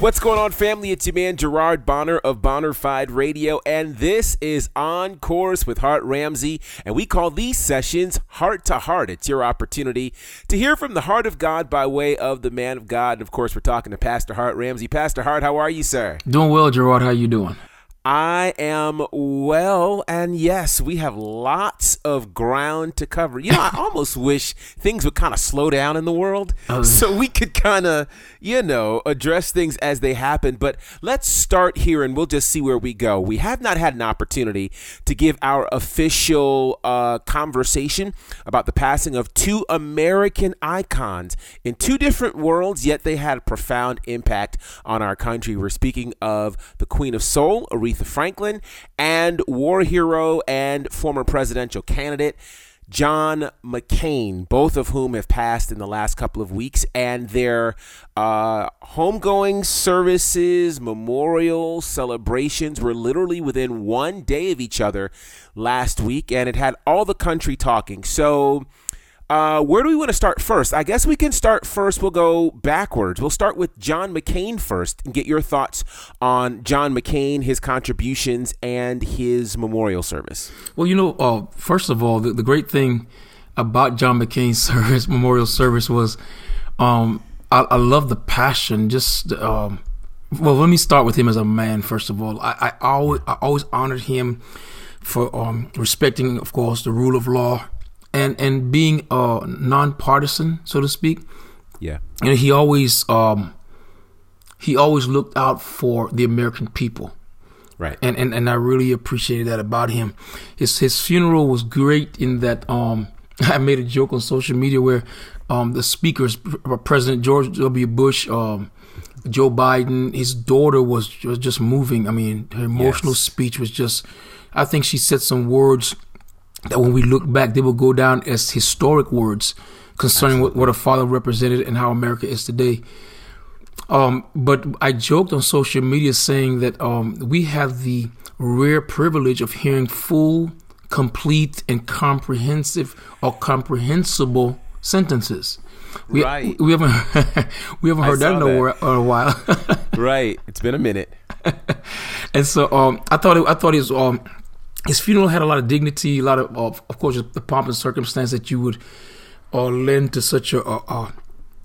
What's going on, family? It's your man Gerard Bonner of Bonnerfied Radio, and this is On Course with Hart Ramsey. And we call these sessions Heart to Heart. It's your opportunity to hear from the heart of God by way of the man of God. And of course, we're talking to Pastor Hart Ramsey. Pastor Hart, how are you, sir? Doing well, Gerard. How are you doing? I am well, and yes, we have lots of ground to cover. You know, I almost wish things would kind of slow down in the world oh. so we could kind of, you know, address things as they happen. But let's start here and we'll just see where we go. We have not had an opportunity to give our official uh, conversation about the passing of two American icons in two different worlds, yet they had a profound impact on our country. We're speaking of the Queen of Soul, Aretha. Aretha Franklin, and war hero and former presidential candidate. John McCain, both of whom have passed in the last couple of weeks, and their uh, homegoing services, memorial celebrations were literally within one day of each other last week, and it had all the country talking. So, uh, where do we want to start first? I guess we can start first. We'll go backwards. We'll start with John McCain first and get your thoughts on John McCain, his contributions, and his memorial service. Well, you know, uh, first of all, the, the, great thing about John McCain's service, memorial service was um, I, I, love the passion. Just um, well, let me start with him as a man. First of all, I, I always I always honored him for um, respecting, of course, the rule of law and and being uh nonpartisan, so to speak. Yeah. And he always um he always looked out for the American people. Right. And and, and I really appreciated that about him. His his funeral was great in that um I made a joke on social media where um the speakers President George W. Bush, um Joe Biden, his daughter was was just moving. I mean, her emotional yes. speech was just I think she said some words that when we look back, they will go down as historic words concerning what, what a father represented and how America is today. Um, but I joked on social media saying that um, we have the rare privilege of hearing full, complete, and comprehensive or comprehensible sentences. We, right. we haven't we haven't heard that in a, a while. right. It's been a minute. and so um, I thought it, I thought it was um, his funeral had a lot of dignity, a lot of, of, of course, the pomp and circumstance that you would uh, lend to such a, a,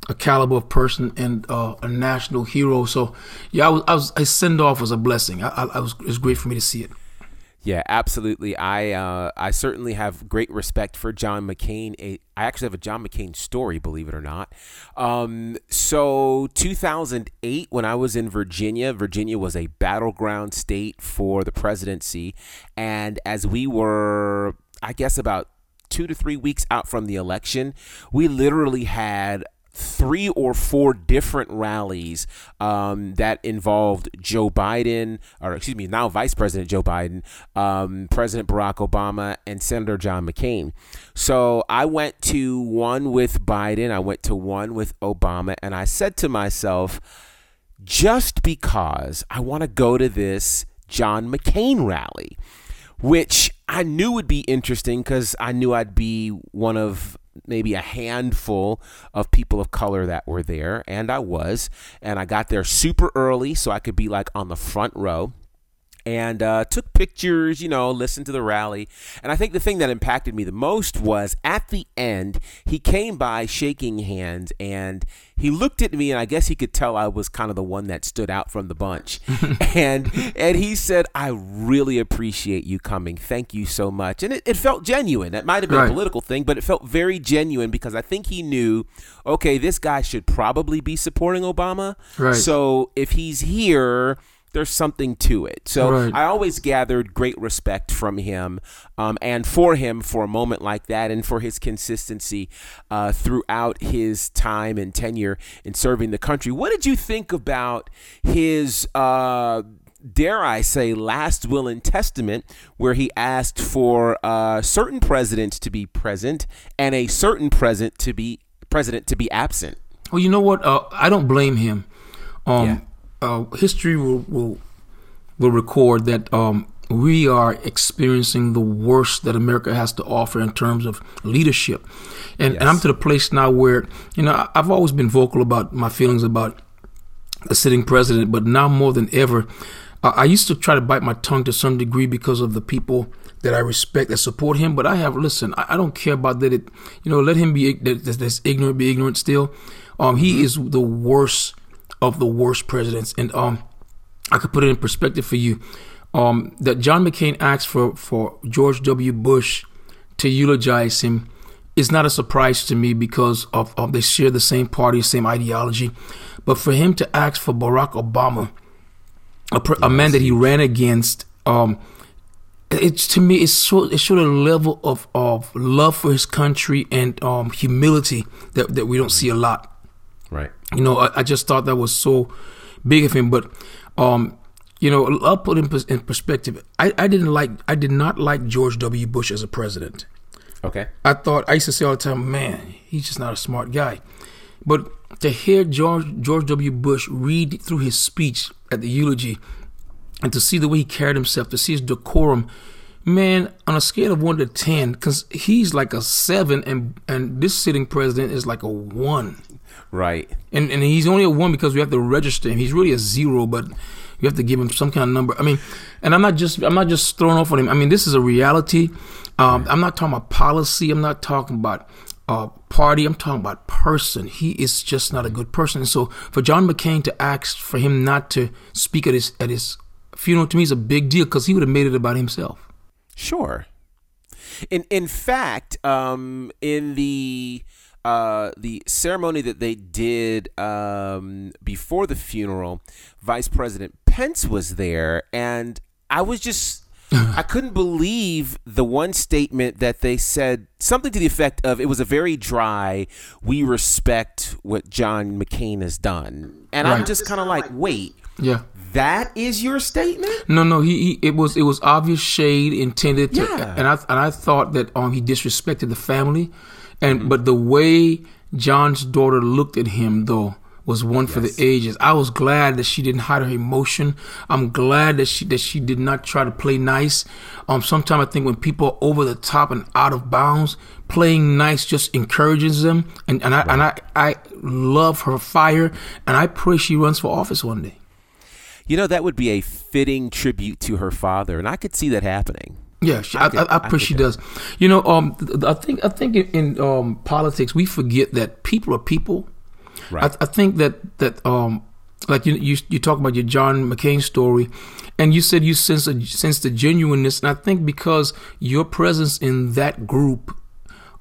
a caliber of person and uh, a national hero. So, yeah, I was, I was his send off was a blessing. I, I, I was it was great for me to see it. Yeah, absolutely. I uh, I certainly have great respect for John McCain. I actually have a John McCain story, believe it or not. Um, so 2008, when I was in Virginia, Virginia was a battleground state for the presidency, and as we were, I guess about two to three weeks out from the election, we literally had three or four different rallies um, that involved Joe Biden, or excuse me, now Vice President Joe Biden, um, President Barack Obama, and Senator John McCain. So I went to one with Biden, I went to one with Obama, and I said to myself, just because I want to go to this John McCain rally, which I knew would be interesting because I knew I'd be one of maybe a handful of people of color that were there, and I was. And I got there super early so I could be like on the front row and uh, took pictures, you know, listened to the rally. And I think the thing that impacted me the most was at the end, he came by shaking hands and he looked at me, and I guess he could tell I was kind of the one that stood out from the bunch. and and he said, "I really appreciate you coming. Thank you so much." And it, it felt genuine. That might have been right. a political thing, but it felt very genuine because I think he knew, okay, this guy should probably be supporting Obama. Right. So if he's here there's something to it. So Right. I always gathered great respect from him um, and for him for a moment like that and for his consistency uh, throughout his time and tenure in serving the country. What did you think about his? Uh, Dare I say, last will and testament, where he asked for uh, certain presidents to be present and a certain president to be president to be absent. Well, you know what? Uh, I don't blame him. Um, Yeah. Uh, history will, will will record that um, we are experiencing the worst that America has to offer in terms of leadership, and, and I'm to the place now where you know I've always been vocal about my feelings about the sitting president, but now more than ever, uh, I used to try to bite my tongue to some degree because of the people that I respect that support him. But I have listen, I, I don't care about that. It you know let him be that's, that's ignorant, be ignorant still. Um, he is the worst of the worst presidents, and um, I could put it in perspective for you. Um, that John McCain asked for for George W. Bush to eulogize him is not a surprise to me because of, of they share the same party, same ideology. But for him to ask for Barack Obama, a, per, a man that he ran against, um, it's to me it's so it showed a level of, of love for his country and um, humility that, that we don't see a lot. Right. You know, I, I just thought that was so big of him. But, um, you know, I'll put in, in perspective. I, I didn't like, I did not like George W. Bush as a president. Okay. I thought I used to say all the time, man, he's just not a smart guy. But to hear George George W. Bush read through his speech at the eulogy, and to see the way he carried himself, to see his decorum, man, on a scale of one to ten, because he's like a seven, and and this sitting president is like a one. Right. And and he's only a one because we have to register him. He's really a zero, but you have to give him some kind of number. I mean, and I'm not just I'm not just throwing off on him. I mean, this is a reality. Um, I'm not talking about policy. I'm not talking about uh, party. I'm talking about person. He is just not a good person. And so for John McCain to ask for him not to speak at his at his funeral to me is a big deal because he would have made it about himself. Sure. In in fact, um, in the uh, the ceremony that they did um, before the funeral, Vice President Pence was there, and I was just. I couldn't believe the one statement that they said something to the effect of it was a very dry, we respect what John McCain has done. And I'm just kind of like, wait, Yeah. That is your statement? No, no, he, he it was it was obvious shade intended to, Yeah. and I and I thought that um he disrespected the family, and but the way John's daughter looked at him though was one for the ages. I was glad that she didn't hide her emotion. I'm glad that she that she did not try to play nice. Um, sometimes I think when people are over the top and out of bounds, playing nice just encourages them, and and I and I I love her fire, and I pray she runs for office one day. You know, that would be a fitting tribute to her father, and I could see that happening. Yeah, she, I, could- I, I, I she do does. You know, um, I think I think in, um, politics we forget that people are people. Right. I, I think that that um, like you you you talk about your John McCain story, and you said you sense a, sense the genuineness, and I think because your presence in that group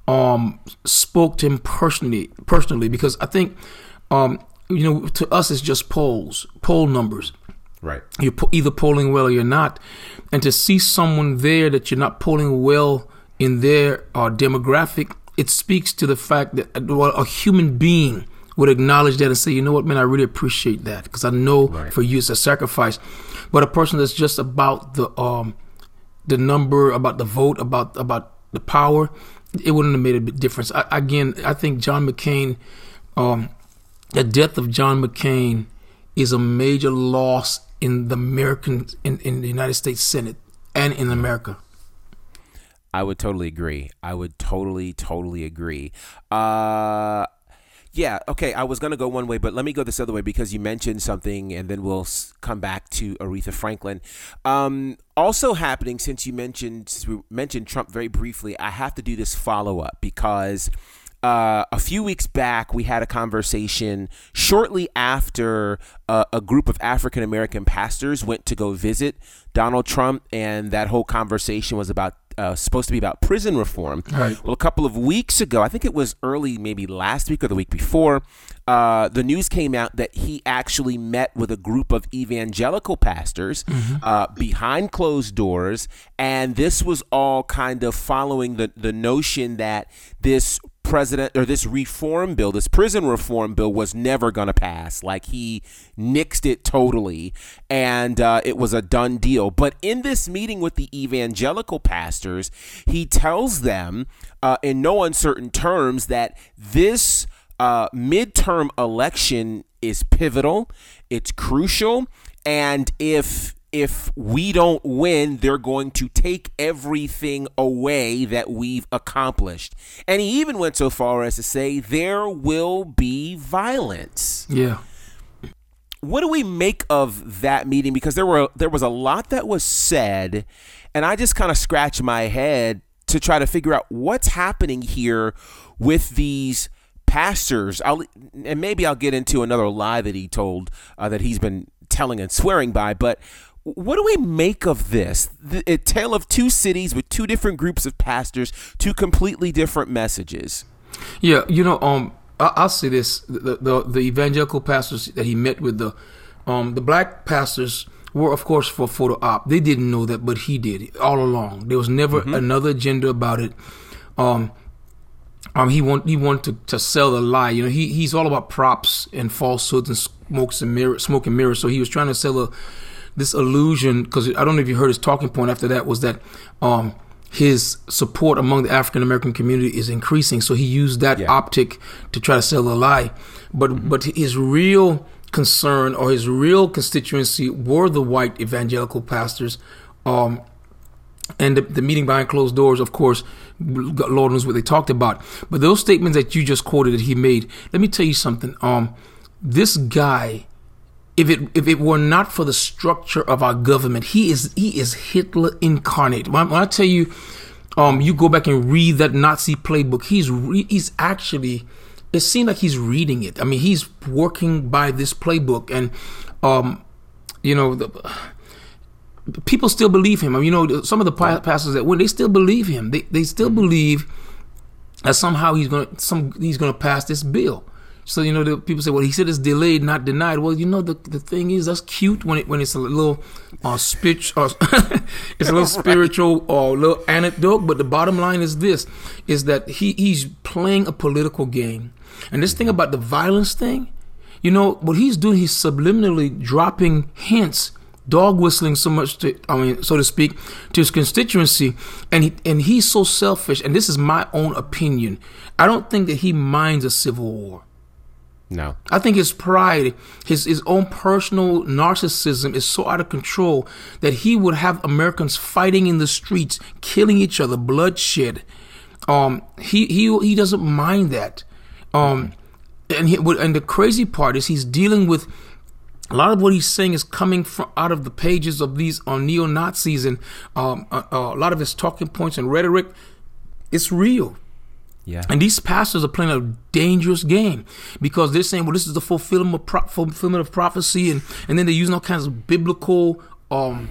um spoke to him personally personally because I think um you know to us it's just polls poll numbers Right. you're either polling well or you're not. And to see someone there that you're not polling well in their uh, demographic, it speaks to the fact that uh, well, a human being would acknowledge that and say, you know what, man, I really appreciate that because I know Right. for you it's a sacrifice. But a person that's just about the um, the number, about the vote, about about the power, it wouldn't have made a difference. I, again, I think John McCain, um, the death of John McCain is a major loss in the American in, in the United States Senate and in America. I would totally agree. I would totally, totally agree. Uh, yeah, okay. I was gonna go one way, but let me go this other way because you mentioned something, and then we'll come back to Aretha Franklin. Um, also happening since you mentioned mentioned Trump very briefly, I have to do this follow up because uh, a few weeks back, we had a conversation shortly after uh, a group of African American pastors went to go visit Donald Trump, and that whole conversation was about uh, supposed to be about prison reform. Right. Well, a couple of weeks ago, I think it was early, maybe last week or the week before, uh, the news came out that he actually met with a group of evangelical pastors uh, behind closed doors, and this was all kind of following the the notion that this president or this reform bill, this prison reform bill, was never going to pass. Like he nixed it totally, and uh, it was a done deal. But in this meeting with the evangelical pastors, he tells them uh, in no uncertain terms that this uh, midterm election is pivotal, it's crucial, and if if we don't win, they're going to take everything away that we've accomplished. And he even went so far as to say there will be violence. Yeah. What do we make of that meeting? Because there were there was a lot that was said, and I just kind of scratched my head to try to figure out what's happening here with these pastors. I'll, and maybe I'll get into another lie that he told uh, that he's been telling and swearing by, but what do we make of this? The, a tale of two cities with two different groups of pastors, two completely different messages. Yeah, you know, um, I, I'll say this: the, the the evangelical pastors that he met with the, um, the black pastors were, of course, for photo op. They didn't know that, but he did all along. There was never another agenda about it. Um, um, he want he wanted to, to sell the lie. You know, he he's all about props and falsehoods and smokes and mirror, smoke and mirrors. So he was trying to sell a this illusion because I don't know if you heard his talking point after that was that um, his support among the African American community is increasing. So he used that Yeah. optic to try to sell a lie. But but his real concern or his real constituency were the white evangelical pastors. Um, and the, the meeting behind closed doors, of course, Lord knows what they talked about. But those statements that you just quoted that he made, let me tell you something. Um, this guy, if it if it were not for the structure of our government, he is he is Hitler incarnate. When, when I tell you, um, you go back and read that Nazi playbook. He's re- he's actually. It seems like he's reading it. I mean, he's working by this playbook, and um, you know the people still believe him. I mean, you know, some of the pastors that went, they still believe him. They they still believe that somehow he's to some he's to pass this bill. So you know, the people say, well, he said it's delayed, not denied. Well, you know, the the thing is that's cute when it when it's a little uh, speech or it's a little spiritual or a little anecdote. But the bottom line is this: is that he he's playing a political game, and this thing about the violence thing. You know what he's doing? He's subliminally dropping hints dog whistling so much to I mean so to speak to his constituency and he and he's so selfish and this is my own opinion I don't think that he minds a civil war No. I think his pride his his own personal narcissism is so out of control that he would have Americans fighting in the streets killing each other bloodshed um he he he doesn't mind that um and he, and the crazy part is he's dealing with a lot of what he's saying is coming from out of the pages of these uh, neo Nazis and um, uh, uh, a lot of his talking points and rhetoric. It's real. Yeah. And these pastors are playing a dangerous game because they're saying, well, this is the fulfillment of, pro- fulfillment of prophecy. And, and then they're using all kinds of biblical um,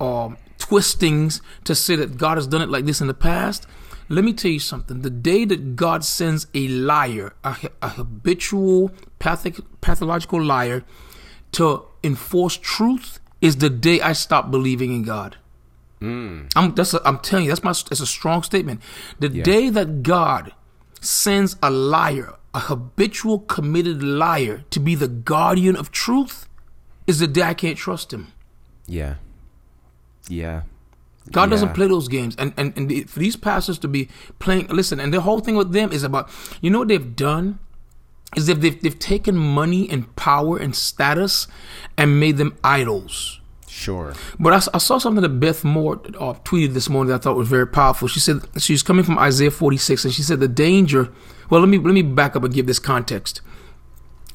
um, twistings to say that God has done it like this in the past. Let me tell you something. The day that God sends a liar, a, a habitual pathic, pathological liar, to enforce truth is the day I stop believing in God. Mm. I'm that's a, I'm telling you that's my that's a strong statement. The day that God sends a liar, a habitual committed liar, to be the guardian of truth, is the day I can't trust him. Yeah. Yeah. God doesn't play those games, and and and the- for these pastors to be playing, listen, and the whole thing with them is about, you know what they've done, is if they've they've taken money and power and status, and made them idols. Sure. But I saw something that Beth Moore uh, tweeted this morning that I thought was very powerful. She said she's coming from Isaiah 46, and she said the danger. Well, let me let me back up and give this context.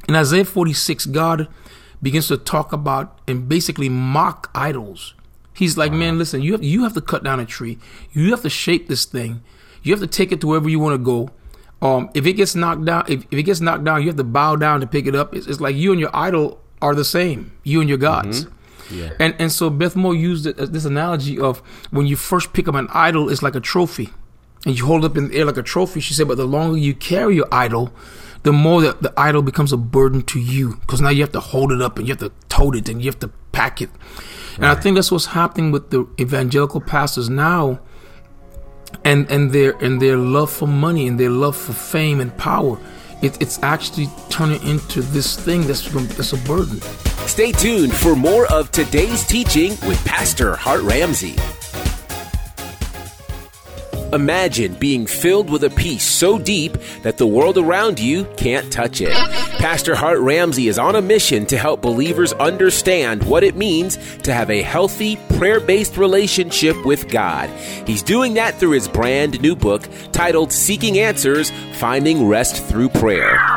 In Isaiah 46, God begins to talk about and basically mock idols. He's like, man, listen, you have you have to cut down a tree. You have to shape this thing. You have to take it to wherever you want to go. Um, if it gets knocked down, if, if it gets knocked down, you have to bow down to pick it up. It's, it's like you and your idol are the same. You and your gods. Yeah. And and so Beth Moore used uh, this analogy of when you first pick up an idol, it's like a trophy, and you hold it up in the air like a trophy. She said, but the longer you carry your idol, the more that the idol becomes a burden to you because now you have to hold it up and you have to tote it and you have to pack it. And I think that's what's happening with the evangelical pastors now and and their and their love for money and their love for fame and power. It, it's actually turning into this thing that's that's a burden. Stay tuned for more of today's teaching with Pastor Hart Ramsey. Imagine being filled with a peace so deep that the world around you can't touch it. Pastor Hart Ramsey is on a mission to help believers understand what it means to have a healthy, prayer based relationship with God. He's doing that through his brand new book titled Seeking Answers Finding Rest Through Prayer.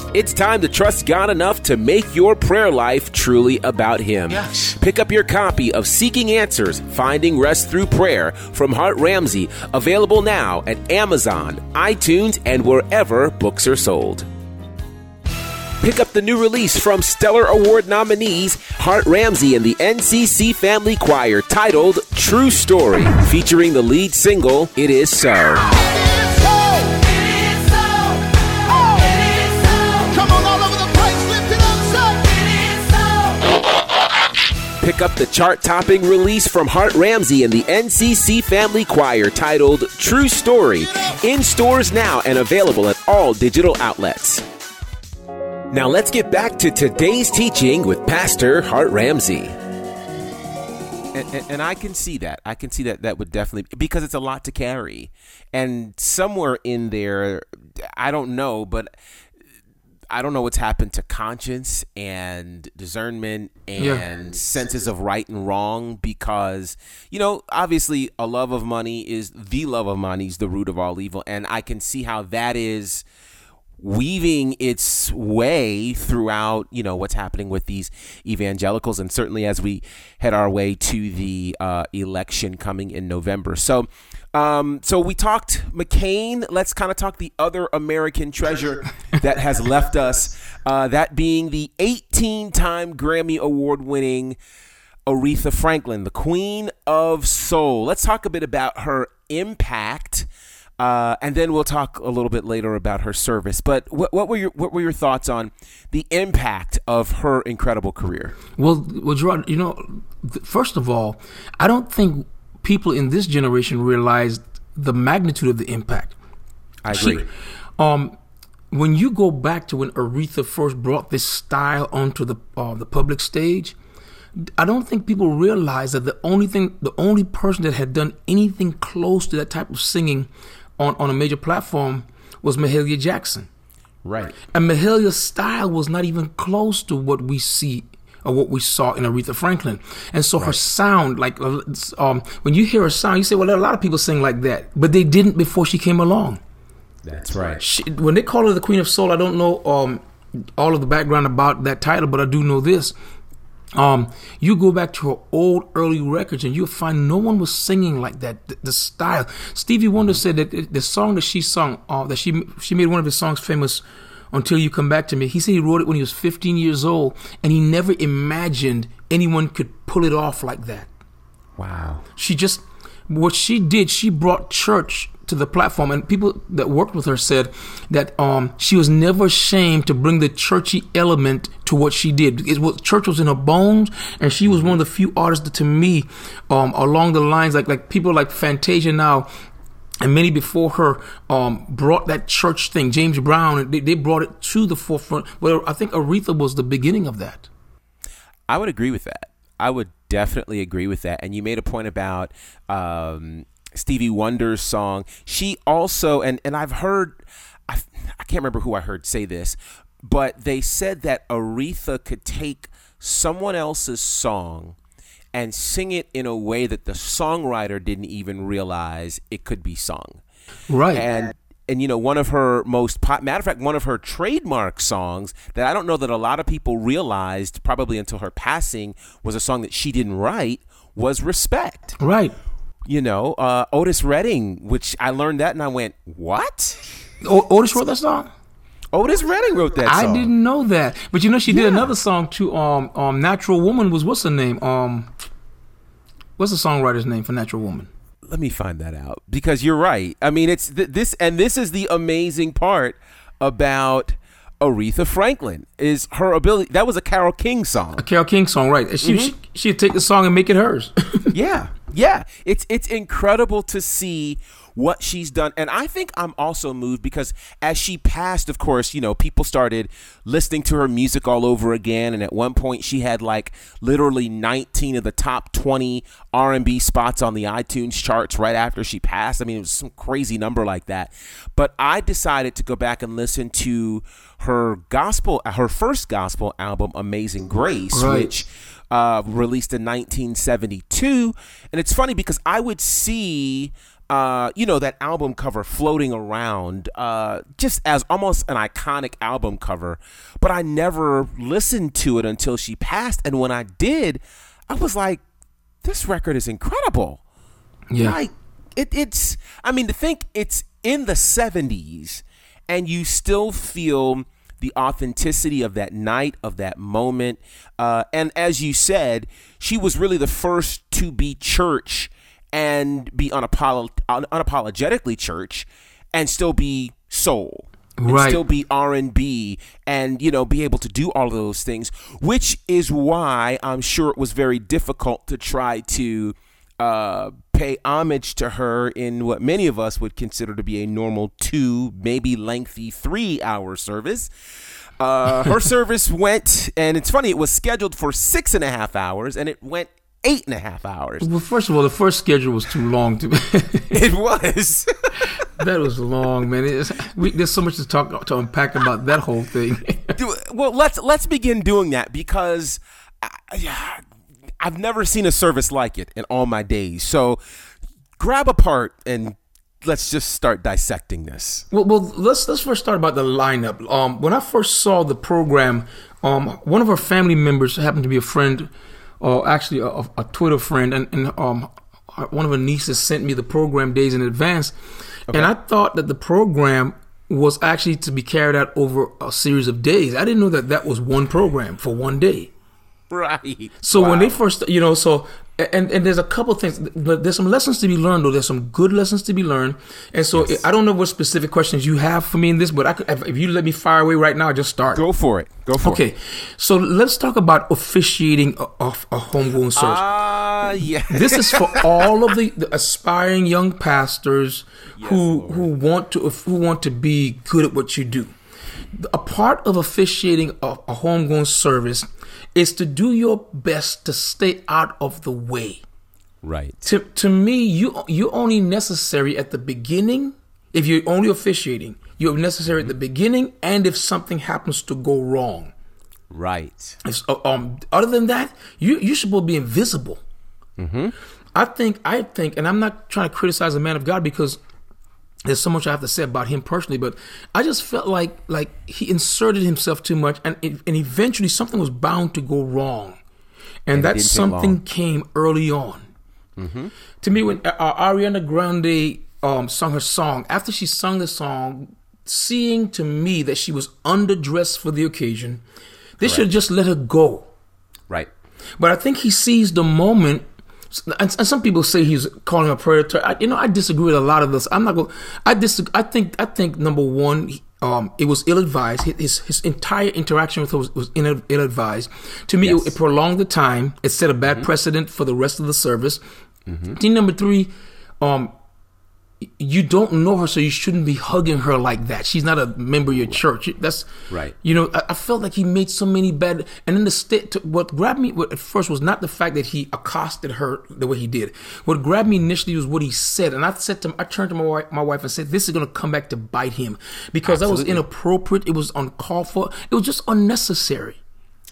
It's time to trust God enough to make your prayer life truly about Him. Yes. Pick up your copy of Seeking Answers Finding Rest Through Prayer from Hart Ramsey, available now at Amazon, iTunes, and wherever books are sold. Pick up the new release from Stellar Award nominees Hart Ramsey and the NCC Family Choir titled True Story, featuring the lead single It Is So. Pick up the chart topping release from Hart Ramsey and the NCC Family Choir titled True Story, in stores now and available at all digital outlets. Now let's get back to today's teaching with Pastor Hart Ramsey. And, and, and, I can see that. I can see that that would definitely because it's a lot to carry, and somewhere in there, I don't know, but I don't know what's happened to conscience and discernment and yeah. senses of right and wrong because you know obviously a love of money is the love of money is the root of all evil, and I can see how that is weaving its way throughout, you know, what's happening with these evangelicals, and certainly as we head our way to the uh, election coming in November. So, um, so we talked McCain. Let's kind of talk the other American treasure that has left us. Uh, that being the 18-time Grammy Award-winning Aretha Franklin, the Queen of Soul. Let's talk a bit about her impact uh, and then we'll talk a little bit later about her service. But what, what, were your what were your thoughts on the impact of her incredible career? Well, well, Gerard, you know, first of all, I don't think people in this generation realized the magnitude of the impact. I agree. She, um, when you go back to when Aretha first brought this style onto the uh, the public stage, I don't think people realize that the only thing, the only person that had done anything close to that type of singing on, on a major platform was Mahalia Jackson. Right. And Mahalia's style was not even close to what we see or what we saw in Aretha Franklin. And so right. her sound, like uh, um, when you hear her sound, you say, well, a lot of people sing like that, but they didn't before she came along. That's right. She, when they call her the Queen of Soul, I don't know um, all of the background about that title, but I do know this. Um, you go back to her old early records and you'll find no one was singing like that. The, the style. Stevie Wonder said that the song that she sung, uh, that she she made one of his songs famous, "Until You Come Back to Me." He said he wrote it when he was 15 years old, and he never imagined anyone could pull it off like that. Wow. She just what she did. She brought church to the platform, and people that worked with her said that um, she was never ashamed to bring the churchy element to what she did. It was church was in her bones, and she was one of the few artists that, to me, um, along the lines like like people like Fantasia now and many before her um, brought that church thing. James Brown, they, they brought it to the forefront. Well, I think Aretha was the beginning of that. I would agree with that. I would definitely agree with that. And you made a point about um, Stevie Wonder's song. She also, and, and I've heard, I, I can't remember who I heard say this, but they said that Aretha could take someone else's song and sing it in a way that the songwriter didn't even realize it could be sung. Right. And and you know one of her most pop, matter of fact one of her trademark songs that I don't know that a lot of people realized probably until her passing was a song that she didn't write was Respect. Right. You know, uh, Otis Redding, which I learned that and I went, "What?" O- Otis wrote that song. Otis Redding wrote that I didn't know that. But you know, she did Yeah. another song too. Um, um, Natural Woman was what's her name? Um, what's the songwriter's name for Natural Woman? let me find that out because you're right. I mean, it's th- this, and this is the amazing part about Aretha Franklin is her ability. That was a Carole King song. A Carole King song, right? She, she she'd take the song and make it hers. yeah, yeah. It's it's incredible to see what she's done, and I think I'm also moved because as she passed, of course, you know, people started listening to her music all over again, and at one point she had like literally 19 of the top 20 R&B spots on the iTunes charts right after she passed. I mean, it was some crazy number like that. But I decided to go back and listen to her gospel, her first gospel album, Amazing Grace, Right. which uh, released in 1972. And it's funny because I would see, uh, you know, that album cover floating around uh, just as almost an iconic album cover, but I never listened to it until she passed. And when I did, I was like, this record is incredible. yeah, Like it, it's I mean to think it's in the 70s and you still feel the authenticity of that night of that moment uh, and as you said she was really the first to be church and be un- unapologetically church and still be soul and Right. still be R&B and you know be able to do all of those things which is why I'm sure it was very difficult to try to uh, pay homage to her in what many of us would consider to be a normal two maybe lengthy 3 hour service uh, her service went and it's funny it was scheduled for six and a half hours and it went eight and a half hours Well, first of all, the first schedule was too long. To it was that was long, man. We, there's so much to talk to unpack about that whole thing. Well let's let's begin doing that because I, I've never seen a service like it in all my days. So grab a part and let's just start dissecting this. Well, well, let's let's first start about the lineup. Um, when I first saw the program, um, one of our family members happened to be a friend, or actually a, a, Twitter friend, and, and um, one of her nieces sent me the program days in advance, and I thought that the program was actually to be carried out over a series of days. I didn't know that that was one program for one day. Right. So when they first, you know, so and and there's a couple things, but there's some lessons to be learned. Though there's some good lessons to be learned, and so I don't know what specific questions you have for me in this, but I could, if you let me fire away right now, I'll just start. Go for it. Go for it. Okay, so let's talk about officiating a, a, a homegoing service. Ah, yeah. this is for all of the, the aspiring young pastors who who want to who want to be good at what you do. A part of officiating a, a homegoing service is to do your best to stay out of the way. right. To to me, you you're only necessary at the beginning. If you're only officiating, you're necessary at the beginning, and if something happens to go wrong. Right. Um, other than that, you supposed to be invisible. Hmm. I think I think, and I'm not trying to criticize the man of God because there's so much I have to say about him personally, but I just felt like like he inserted himself too much, and and eventually something was bound to go wrong, and, that something came early on. To me, when uh, uh, Ariana Grande um, sung her song, after she sung the song, seeing to me that she was underdressed for the occasion, they should have just let her go. Right. But I think he seized the moment. And, and some people say he's calling a predator. I, you know, I disagree with a lot of this. I'm not going. I disagree. I think. I think number one, um, it was ill advised. His his entire interaction with her was, was ill advised. To me, Yes. it, it prolonged the time. It set a bad precedent for the rest of the service. Thing number three, um, you don't know her, so you shouldn't be hugging her like that. She's not a member of your church. That's Right. You know, I, I felt like he made so many bad. And then the state. What grabbed me at first was not the fact that he accosted her the way he did. What grabbed me initially was what he said, and I said to him, I turned to my wife, my wife and said, "This is going to come back to bite him because that was inappropriate. It was uncalled for. It was just unnecessary."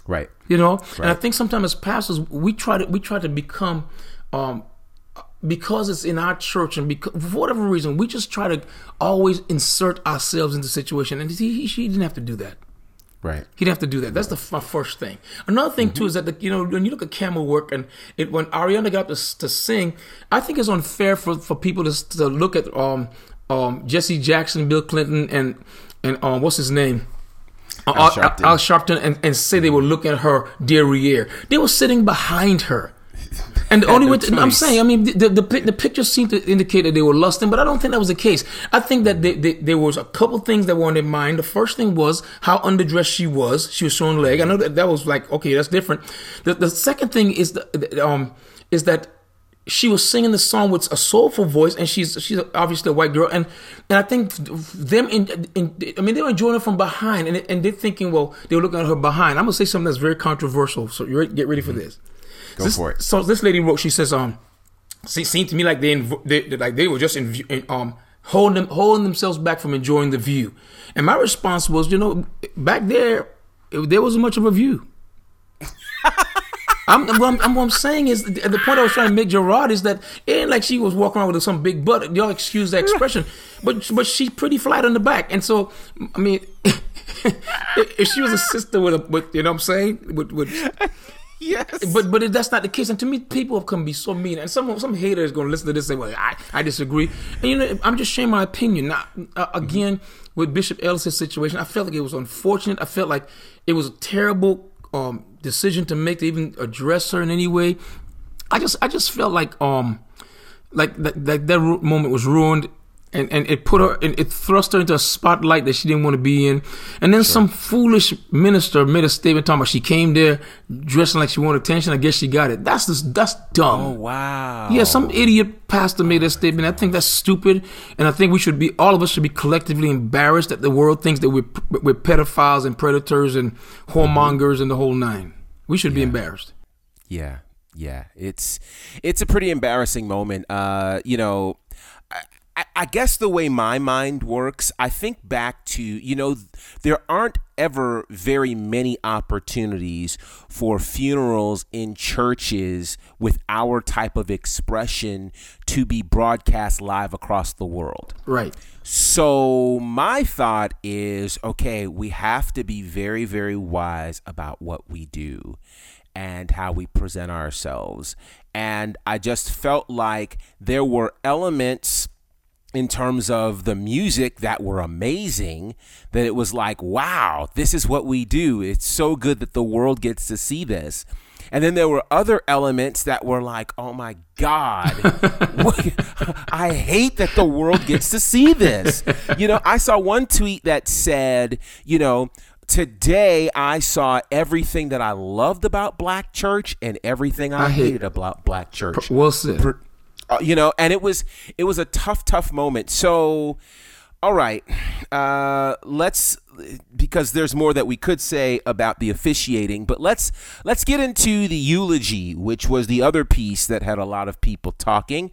Right. you know and i think sometimes as pastors we try to we try to become um because it's in our church and because for whatever reason, we just try to always insert ourselves into the situation. And he, he, she didn't have to do that. Right. He'd have to do that. That's the my first thing. Another thing too is that the, you know when you look at camera work and it when Ariana got to, to sing, I think it's unfair for, for people to, to look at um um Jesse Jackson, Bill Clinton, and and um what's his name. Al Al Sharpton. Al Sharpton and, and say they were looking at her derriere. They were sitting behind her. And the only way to, I'm saying, I mean, the, the the the picture seemed to indicate that they were lusting, but I don't think that was the case. I think that they, they, there was a couple things that were on their mind. The first thing was how underdressed she was. She was showing leg. I know that that was like okay, that's different. The the second thing is the, um is that she was singing the song with a soulful voice, and she's she's obviously a white girl, and and I think them in, in I mean they were enjoying her from behind, and and they're thinking, well, they were looking at her behind. I'm gonna say something that's very controversial, so you get ready for this. Go This- for it. So this lady wrote. She says, um, se- seemed to me like they, inv- they they- like they were just in, view- in um holding them holding themselves back from enjoying the view. And my response was, you know, back there, it, there wasn't much of a view. I'm, what I'm, I'm- what I'm saying is the, the point I was trying to make Gerard is that it ain't like she was walking around with some big butt. Y'all excuse the expression, but but she's pretty flat on the back, and so I mean, if she was a sister with a with you know what I'm saying with with Yes. but but that's not the case. And to me, people can be so mean. And some some hater is going to listen to this and say, "Well, I, I disagree." And you know, I'm just sharing my opinion. Now, uh, again, with Bishop Ellis' situation, I felt like it was unfortunate. I felt like it was a terrible um, decision to make to even address her in any way. I just I just felt like um like that that, that moment was ruined. And, and it put her, and it thrust her into a spotlight that she didn't want to be in. And then some foolish minister made a statement talking about she came there dressing like she wanted attention. I guess she got it. That's just, that's dumb. oh wow. Yeah, some idiot pastor made that statement. I think that's stupid, and I think we should be all of us should be collectively embarrassed that the world thinks that we're we're pedophiles and predators and whoremongers and the whole nine. We should be embarrassed. Yeah, yeah. It's it's a pretty embarrassing moment. Uh, you know, I, guess the way my mind works, I think back to you know, there aren't ever very many opportunities for funerals in churches with our type of expression to be broadcast live across the world. Right. So my thought is okay, we have to be very, very wise about what we do and how we present ourselves. And I just felt like there were elements in terms of the music that were amazing that it was like wow this is what we do. It's so good that the world gets to see this. And then there were other elements that were like oh my god i hate that the world gets to see this. You know i saw one tweet that said you know Today, I saw everything that I loved about Black Church and everything I, I hate- hated about Black Church. Well said. uh, you know and it was it was a tough tough moment so all right uh let's because there's more that we could say about the officiating but let's let's get into the eulogy which was the other piece that had a lot of people talking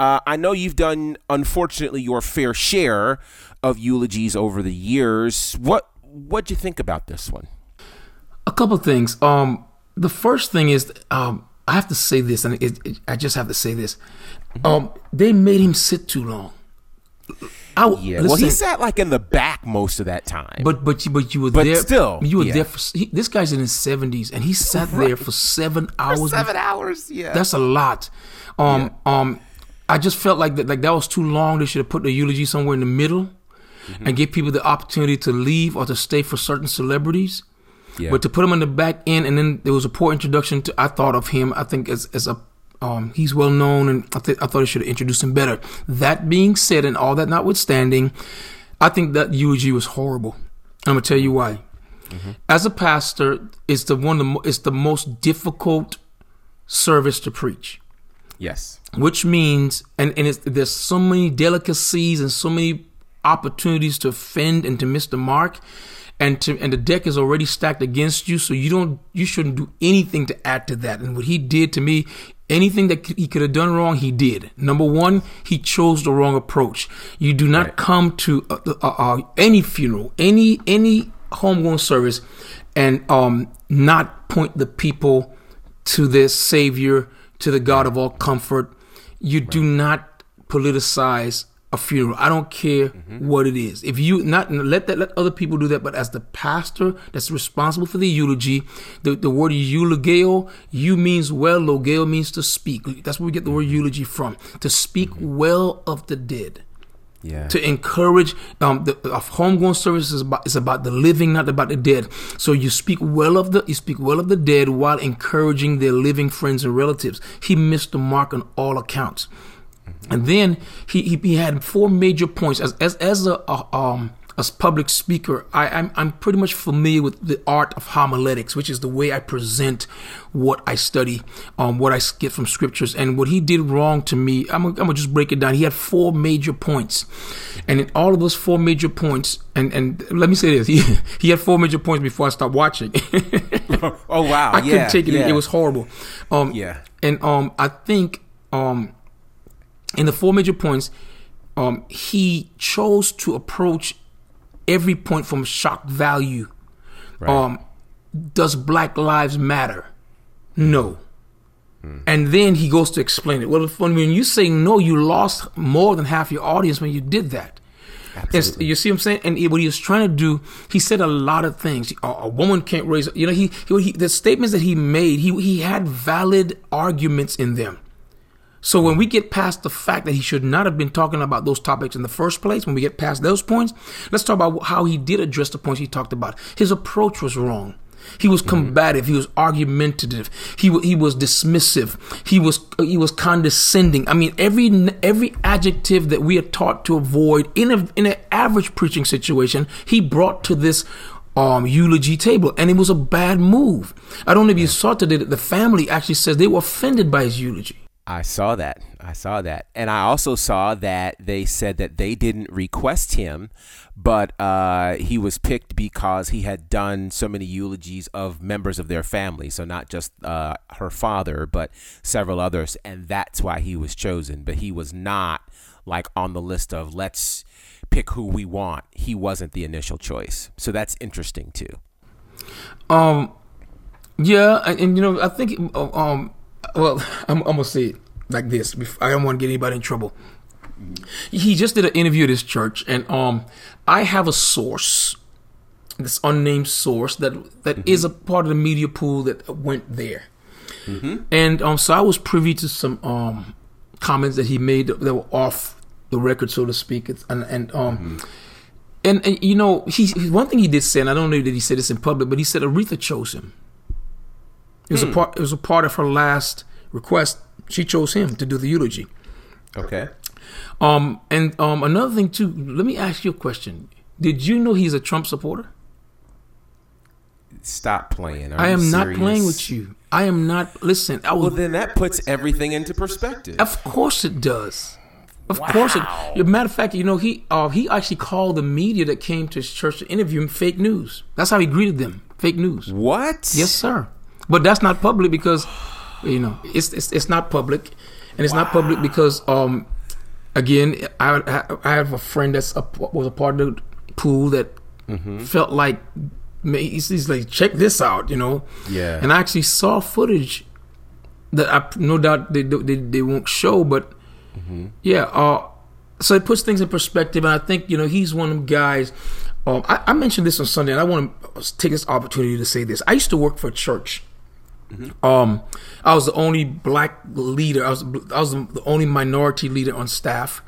uh, I know you've done, unfortunately, your fair share of eulogies over the years. What what'd you think about this one? A couple things. Um, the first thing is, um, I have to say this, and it, it, I just have to say this. Um, they made him sit too long. I, Yeah, well, he sat like in the back most of that time. But but you but you were But there. still, you were yeah. there for. He, this guy's in his seventies, and he sat there for seven hours. seven hours, yeah. That's a lot. Um um, I just felt like that like that was too long. They should have put the eulogy somewhere in the middle, Mm-hmm. and give people the opportunity to leave or to stay for certain celebrities. Yeah. But to put him in the back end, and then there was a poor introduction to. I thought of him. I think as as a um, he's well known, and I, th- I thought I should have introduced him better. That being said, and all that notwithstanding, I think that eulogy was horrible. I'm gonna tell you why. As a pastor, it's the one of the mo- it's the most difficult service to preach yes. which means and, and it's, there's so many delicacies and so many opportunities to offend and to miss the mark and to and the deck is already stacked against you so you don't you shouldn't do anything to add to that. And what he did to me anything that he could have done wrong he did. Number one he chose the wrong approach. You do not Right. come to uh, uh, uh, any funeral any any homegoing service and um not point the people to their savior to the god of all comfort. You do not politicize a funeral. I don't care mm-hmm. what it is. If eu not let that let other people do that, but as the pastor that's responsible for the eulogy, the, the word eulogeo, you means well, logeo means to speak. That's where we get the word mm-hmm. eulogy from. To speak mm-hmm. well of the dead. Yeah. To encourage um the of homegoing service is about is about the living, not about the dead. So you speak well of the you speak well of the dead while encouraging their living friends and relatives. He missed the mark on all accounts. And then he, he, he had four major points as as as a, a um as public speaker. I I'm I'm pretty much familiar with the art of homiletics, which is the way I present what I study, um what I get from scriptures. And what he did wrong to me, I'm gonna, I'm gonna just break it down. He had four major points, and in all of those four major points, and and let me say this, he he had four major points before I stopped watching. oh wow. I yeah, couldn't take it. Yeah. It was horrible. Um, Yeah. And um, I think um, in the four major points, um, he chose to approach every point from shock value. Right. Um, does Black Lives Matter? No. And then he goes to explain it. Well, when when you say no, you lost more than half your audience when you did that. Absolutely. you see what I'm saying? And what he was trying to do, he said a lot of things. A, a woman can't raise, you know, he, he, he the statements that he made, he he had valid arguments in them. So when we get past the fact that he should not have been talking about those topics in the first place, when we get past those points, let's talk about how he did address the points he talked about. His approach was wrong. He was combative. He was argumentative. He wa- he was dismissive. He was he was condescending. I mean, every every adjective that we are taught to avoid in a in an average preaching situation, he brought to this um, eulogy table, and it was a bad move. I don't know if you saw today that the family actually says they were offended by his eulogy. I saw that. I saw that. And I also saw that they said that they didn't request him, but uh, he was picked because he had done so many eulogies of members of their family. So not just uh, her father, but several others. And that's why he was chosen. But he was not like on the list of let's pick who we want. He wasn't the initial choice. So that's interesting too. Um, yeah, and, and you know, I think, um, well, I'm, I'm gonna say it like this. I don't want to get anybody in trouble. He just did an interview at his church, and um, I have a source, this unnamed source that that is a part of the media pool that went there, and um, so I was privy to some um comments that he made that were off the record, so to speak, It's- and and um. And, and you know, he- one thing he did say, and I don't know that he said this in public, but he said Aretha chose him. It was a part. It was a part of her last request. She chose him to do the eulogy. Okay. Um, and um, another thing too. Let me ask you a question. Did you know he's a Trump supporter? Stop playing. Are I am not playing with you. I am not. Listen, I was. Well, then that puts everything into perspective. Of course it does. Of course it. As a matter of fact, you know he uh, he actually called the media that came to his church to interview him fake news. That's how he greeted them. Fake news. What? Yes, sir. But that's not public because you know it's it's, it's not public, and it's not public because um again I I, I have a friend that's a, was a part of the pool that felt like he's, he's like check this out you know? Yeah. and I actually saw footage that I no doubt they they, they won't show but yeah uh so it puts things in perspective. And I think you know he's one of them guys um, I, I mentioned this on Sunday and I want to take this opportunity to say this. I used to work for a church um, I was the only black leader. I was I was the only minority leader on staff,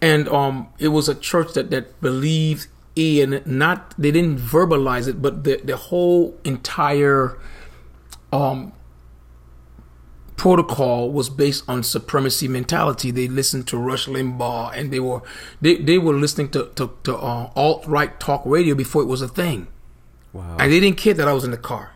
and um, it was a church that that believed in not they didn't verbalize it, but the the whole entire um protocol was based on supremacy mentality. They listened to Rush Limbaugh, and they were they, they were listening to to, to uh, alt right talk radio before it was a thing, Wow. and they didn't care that I was in the car.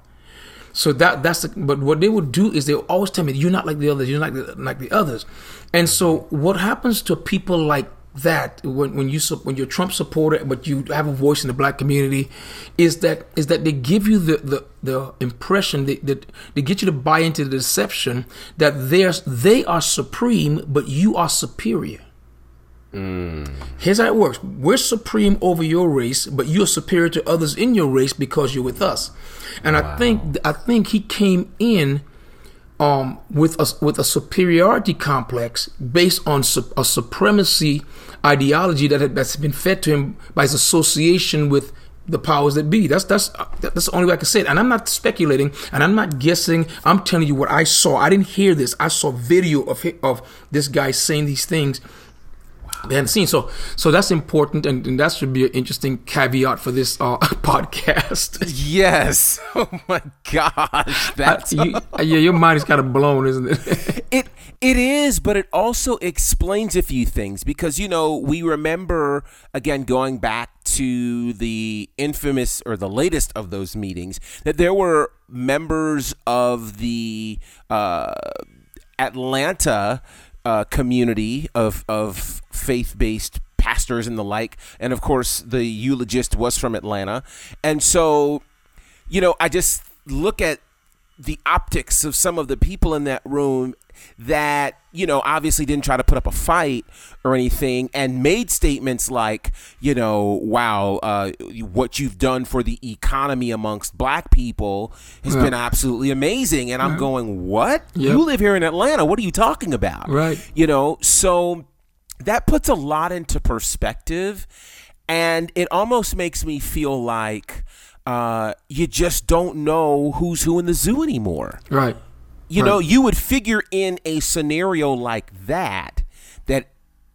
So that that's the, but what they would do is they always tell me you're not like the others, you're not like the, like the others, and so what happens to people like that when when you when you're Trump supporter but you have a voice in the black community, is that is that they give you the the, the impression that, that they get you to buy into the deception that there's they are supreme but you are superior. Here's how it works. We're supreme over your race, but you're superior to others in your race because you're with us. And I think I think he came in um, with a with a superiority complex based on su- a supremacy ideology that had, that's been fed to him by his association with the powers that be. That's that's that's the only way I can say it. And I'm not speculating, and I'm not guessing. I'm telling you what I saw. I didn't hear this. I saw video of of this guy saying these things behind the scenes. So, so that's important, and, and that should be an interesting caveat for this uh, podcast. Yes. Oh my gosh, that's you, yeah. Your mind is kind of blown, isn't it? it it is, but it also explains a few things because you know we remember again going back to the infamous or the latest of those meetings that there were members of the uh, Atlanta uh, community of of faith based pastors and the like, and of course the eulogist was from Atlanta, and so you know I just look at the optics of some of the people in that room that you know obviously didn't try to put up a fight or anything and made statements like you know wow uh, what you've done for the economy amongst black people has yeah. been absolutely amazing. And i'm going what? Yep. you live here in atlanta. What are you talking about? Right. You know so that puts a lot into perspective and it almost makes me feel like uh, you just don't know who's who in the zoo anymore. Right. You right. know, you would figure in a scenario like that that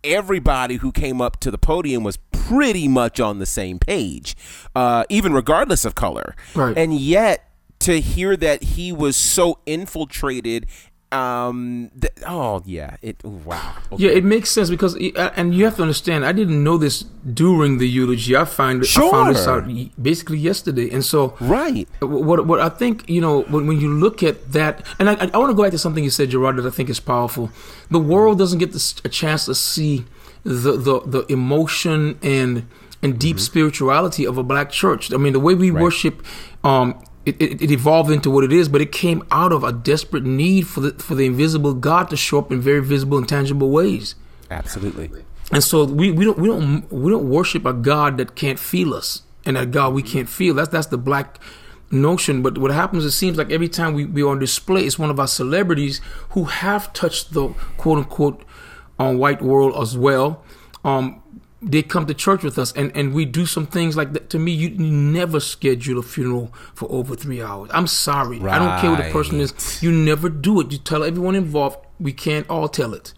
everybody who came up to the podium was pretty much on the same page, uh, even regardless of color. Right. And yet, to hear that he was so infiltrated um th- oh yeah it wow okay. yeah it makes sense because uh, and you have to understand i didn't know this during the eulogy i find sure. i found this out basically yesterday and so right what what i think you know when, when you look at that and i, I want to go back to something you said gerard that i think is powerful the world doesn't get this, a chance to see the the, the emotion and and deep mm-hmm. spirituality of a black church i mean the way we right. worship um it, it, it, evolved into what it is, but it came out of a desperate need for the for the invisible God to show up in very visible and tangible ways. Absolutely. And so we, we don't we don't we don't worship a God that can't feel us and a God we can't feel. That's that's the black notion. But what happens, it seems like every time we, we are on display, it's one of our celebrities who have touched the quote unquote on uh, white world as well. Um, they come to church with us and, and we do some things like that. To me, you, never schedule a funeral for over three hours. I'm sorry. Right. I don't care what the person is. You never do it. You tell everyone involved, we can't all tell it.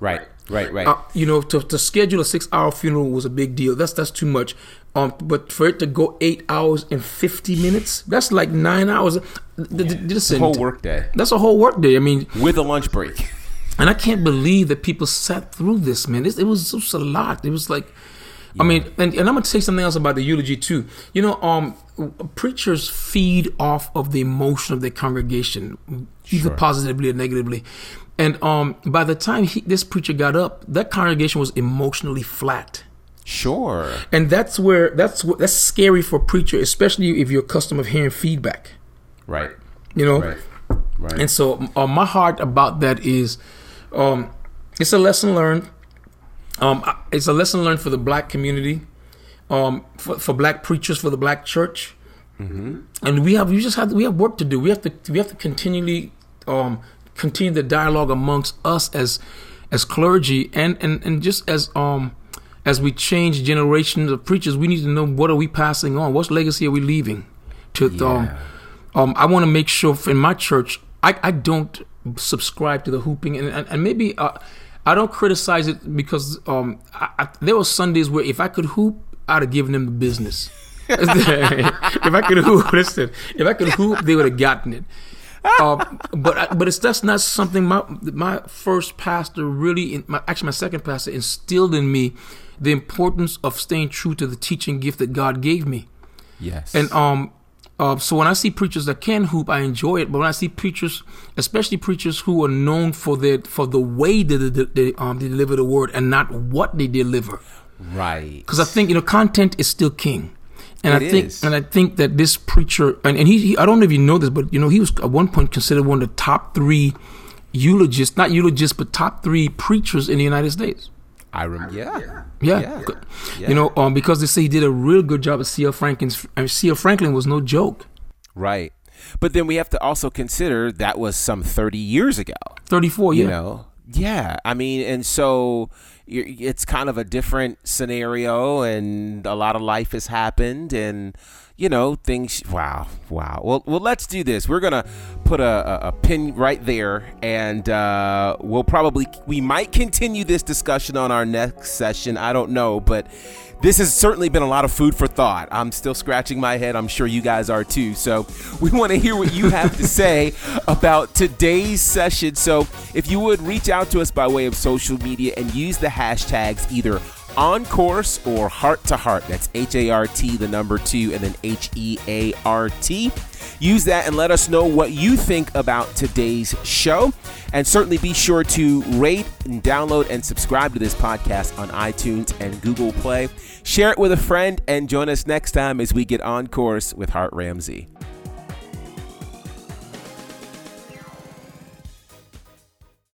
Right, right, right. Uh, you know, to, to schedule a six hour funeral was a big deal. That's that's too much. Um, but for it to go eight hours and fifty minutes, that's like nine hours. Yeah. Listen, a whole work day. That's a whole work day. I mean, with a lunch break. And I can't believe that people sat through this, man. It, it was just a lot. It was like, yeah. I mean, and, and I'm gonna say something else about the eulogy too. You know, um, preachers feed off of the emotion of their congregation, either sure. positively or negatively. And um, by the time he, this preacher got up, that congregation was emotionally flat. Sure. And that's where that's that's scary for a preacher, especially if you're accustomed of hearing feedback. Right. You know. Right. Right. And so, uh, my heart about that is um, it's a lesson learned. Um, it's a lesson learned for the black community, um, for, for black preachers, for the black church, mm-hmm. and we have we just have we have work to do. We have to we have to continually um, continue the dialogue amongst us as as clergy and and and just as um as we change generations of preachers. We need to know what are we passing on, what legacy are we leaving to um, yeah. um. Um, I want to make sure in my church, I, I don't subscribe to the hooping, and and, and maybe uh, I don't criticize it because um I, I, there were Sundays where if I could hoop, I'd have given them the business. if I could hoop, listen, if I could hoop, they would have gotten it. Uh, but but it's that's not something my my first pastor really my, actually my second pastor instilled in me the importance of staying true to the teaching gift that God gave me. Yes. And um uh, so when I see preachers that can hoop, I enjoy it. But when I see preachers, especially preachers who are known for their for the way that they, they, um, they deliver the word and not what they deliver, right? Because I think you know content is still king, and it I think is. and I think that this preacher and, and he, he I don't know if you know this, but you know he was at one point considered one of the top three eulogists, not eulogists, but top three preachers in the United States. I remember. Yeah. Yeah. yeah. yeah. You know, um, because they say he did a real good job at C.L. Franklin's. I mean, C.L. Franklin was no joke. Right. But then we have to also consider that was some 30 years ago. 34, You yeah. know? Yeah. I mean, and so it's kind of a different scenario, and a lot of life has happened, and you know things. Wow, wow. Well, well, let's do this. We're gonna put a, a, a pin right there, and uh, we'll probably we might continue this discussion on our next session. I don't know, but this has certainly been a lot of food for thought. I'm still scratching my head. I'm sure you guys are too. So we want to hear what you have to say about today's session. So if you would reach out to us by way of social media and use the hashtags either on course or heart to heart. That's H A R T, the number two, and then H E A R T. Use that and let us know what you think about today's show. And certainly be sure to rate and download and subscribe to this podcast on iTunes and Google Play. Share it with a friend and join us next time as we get on course with Hart Ramsey.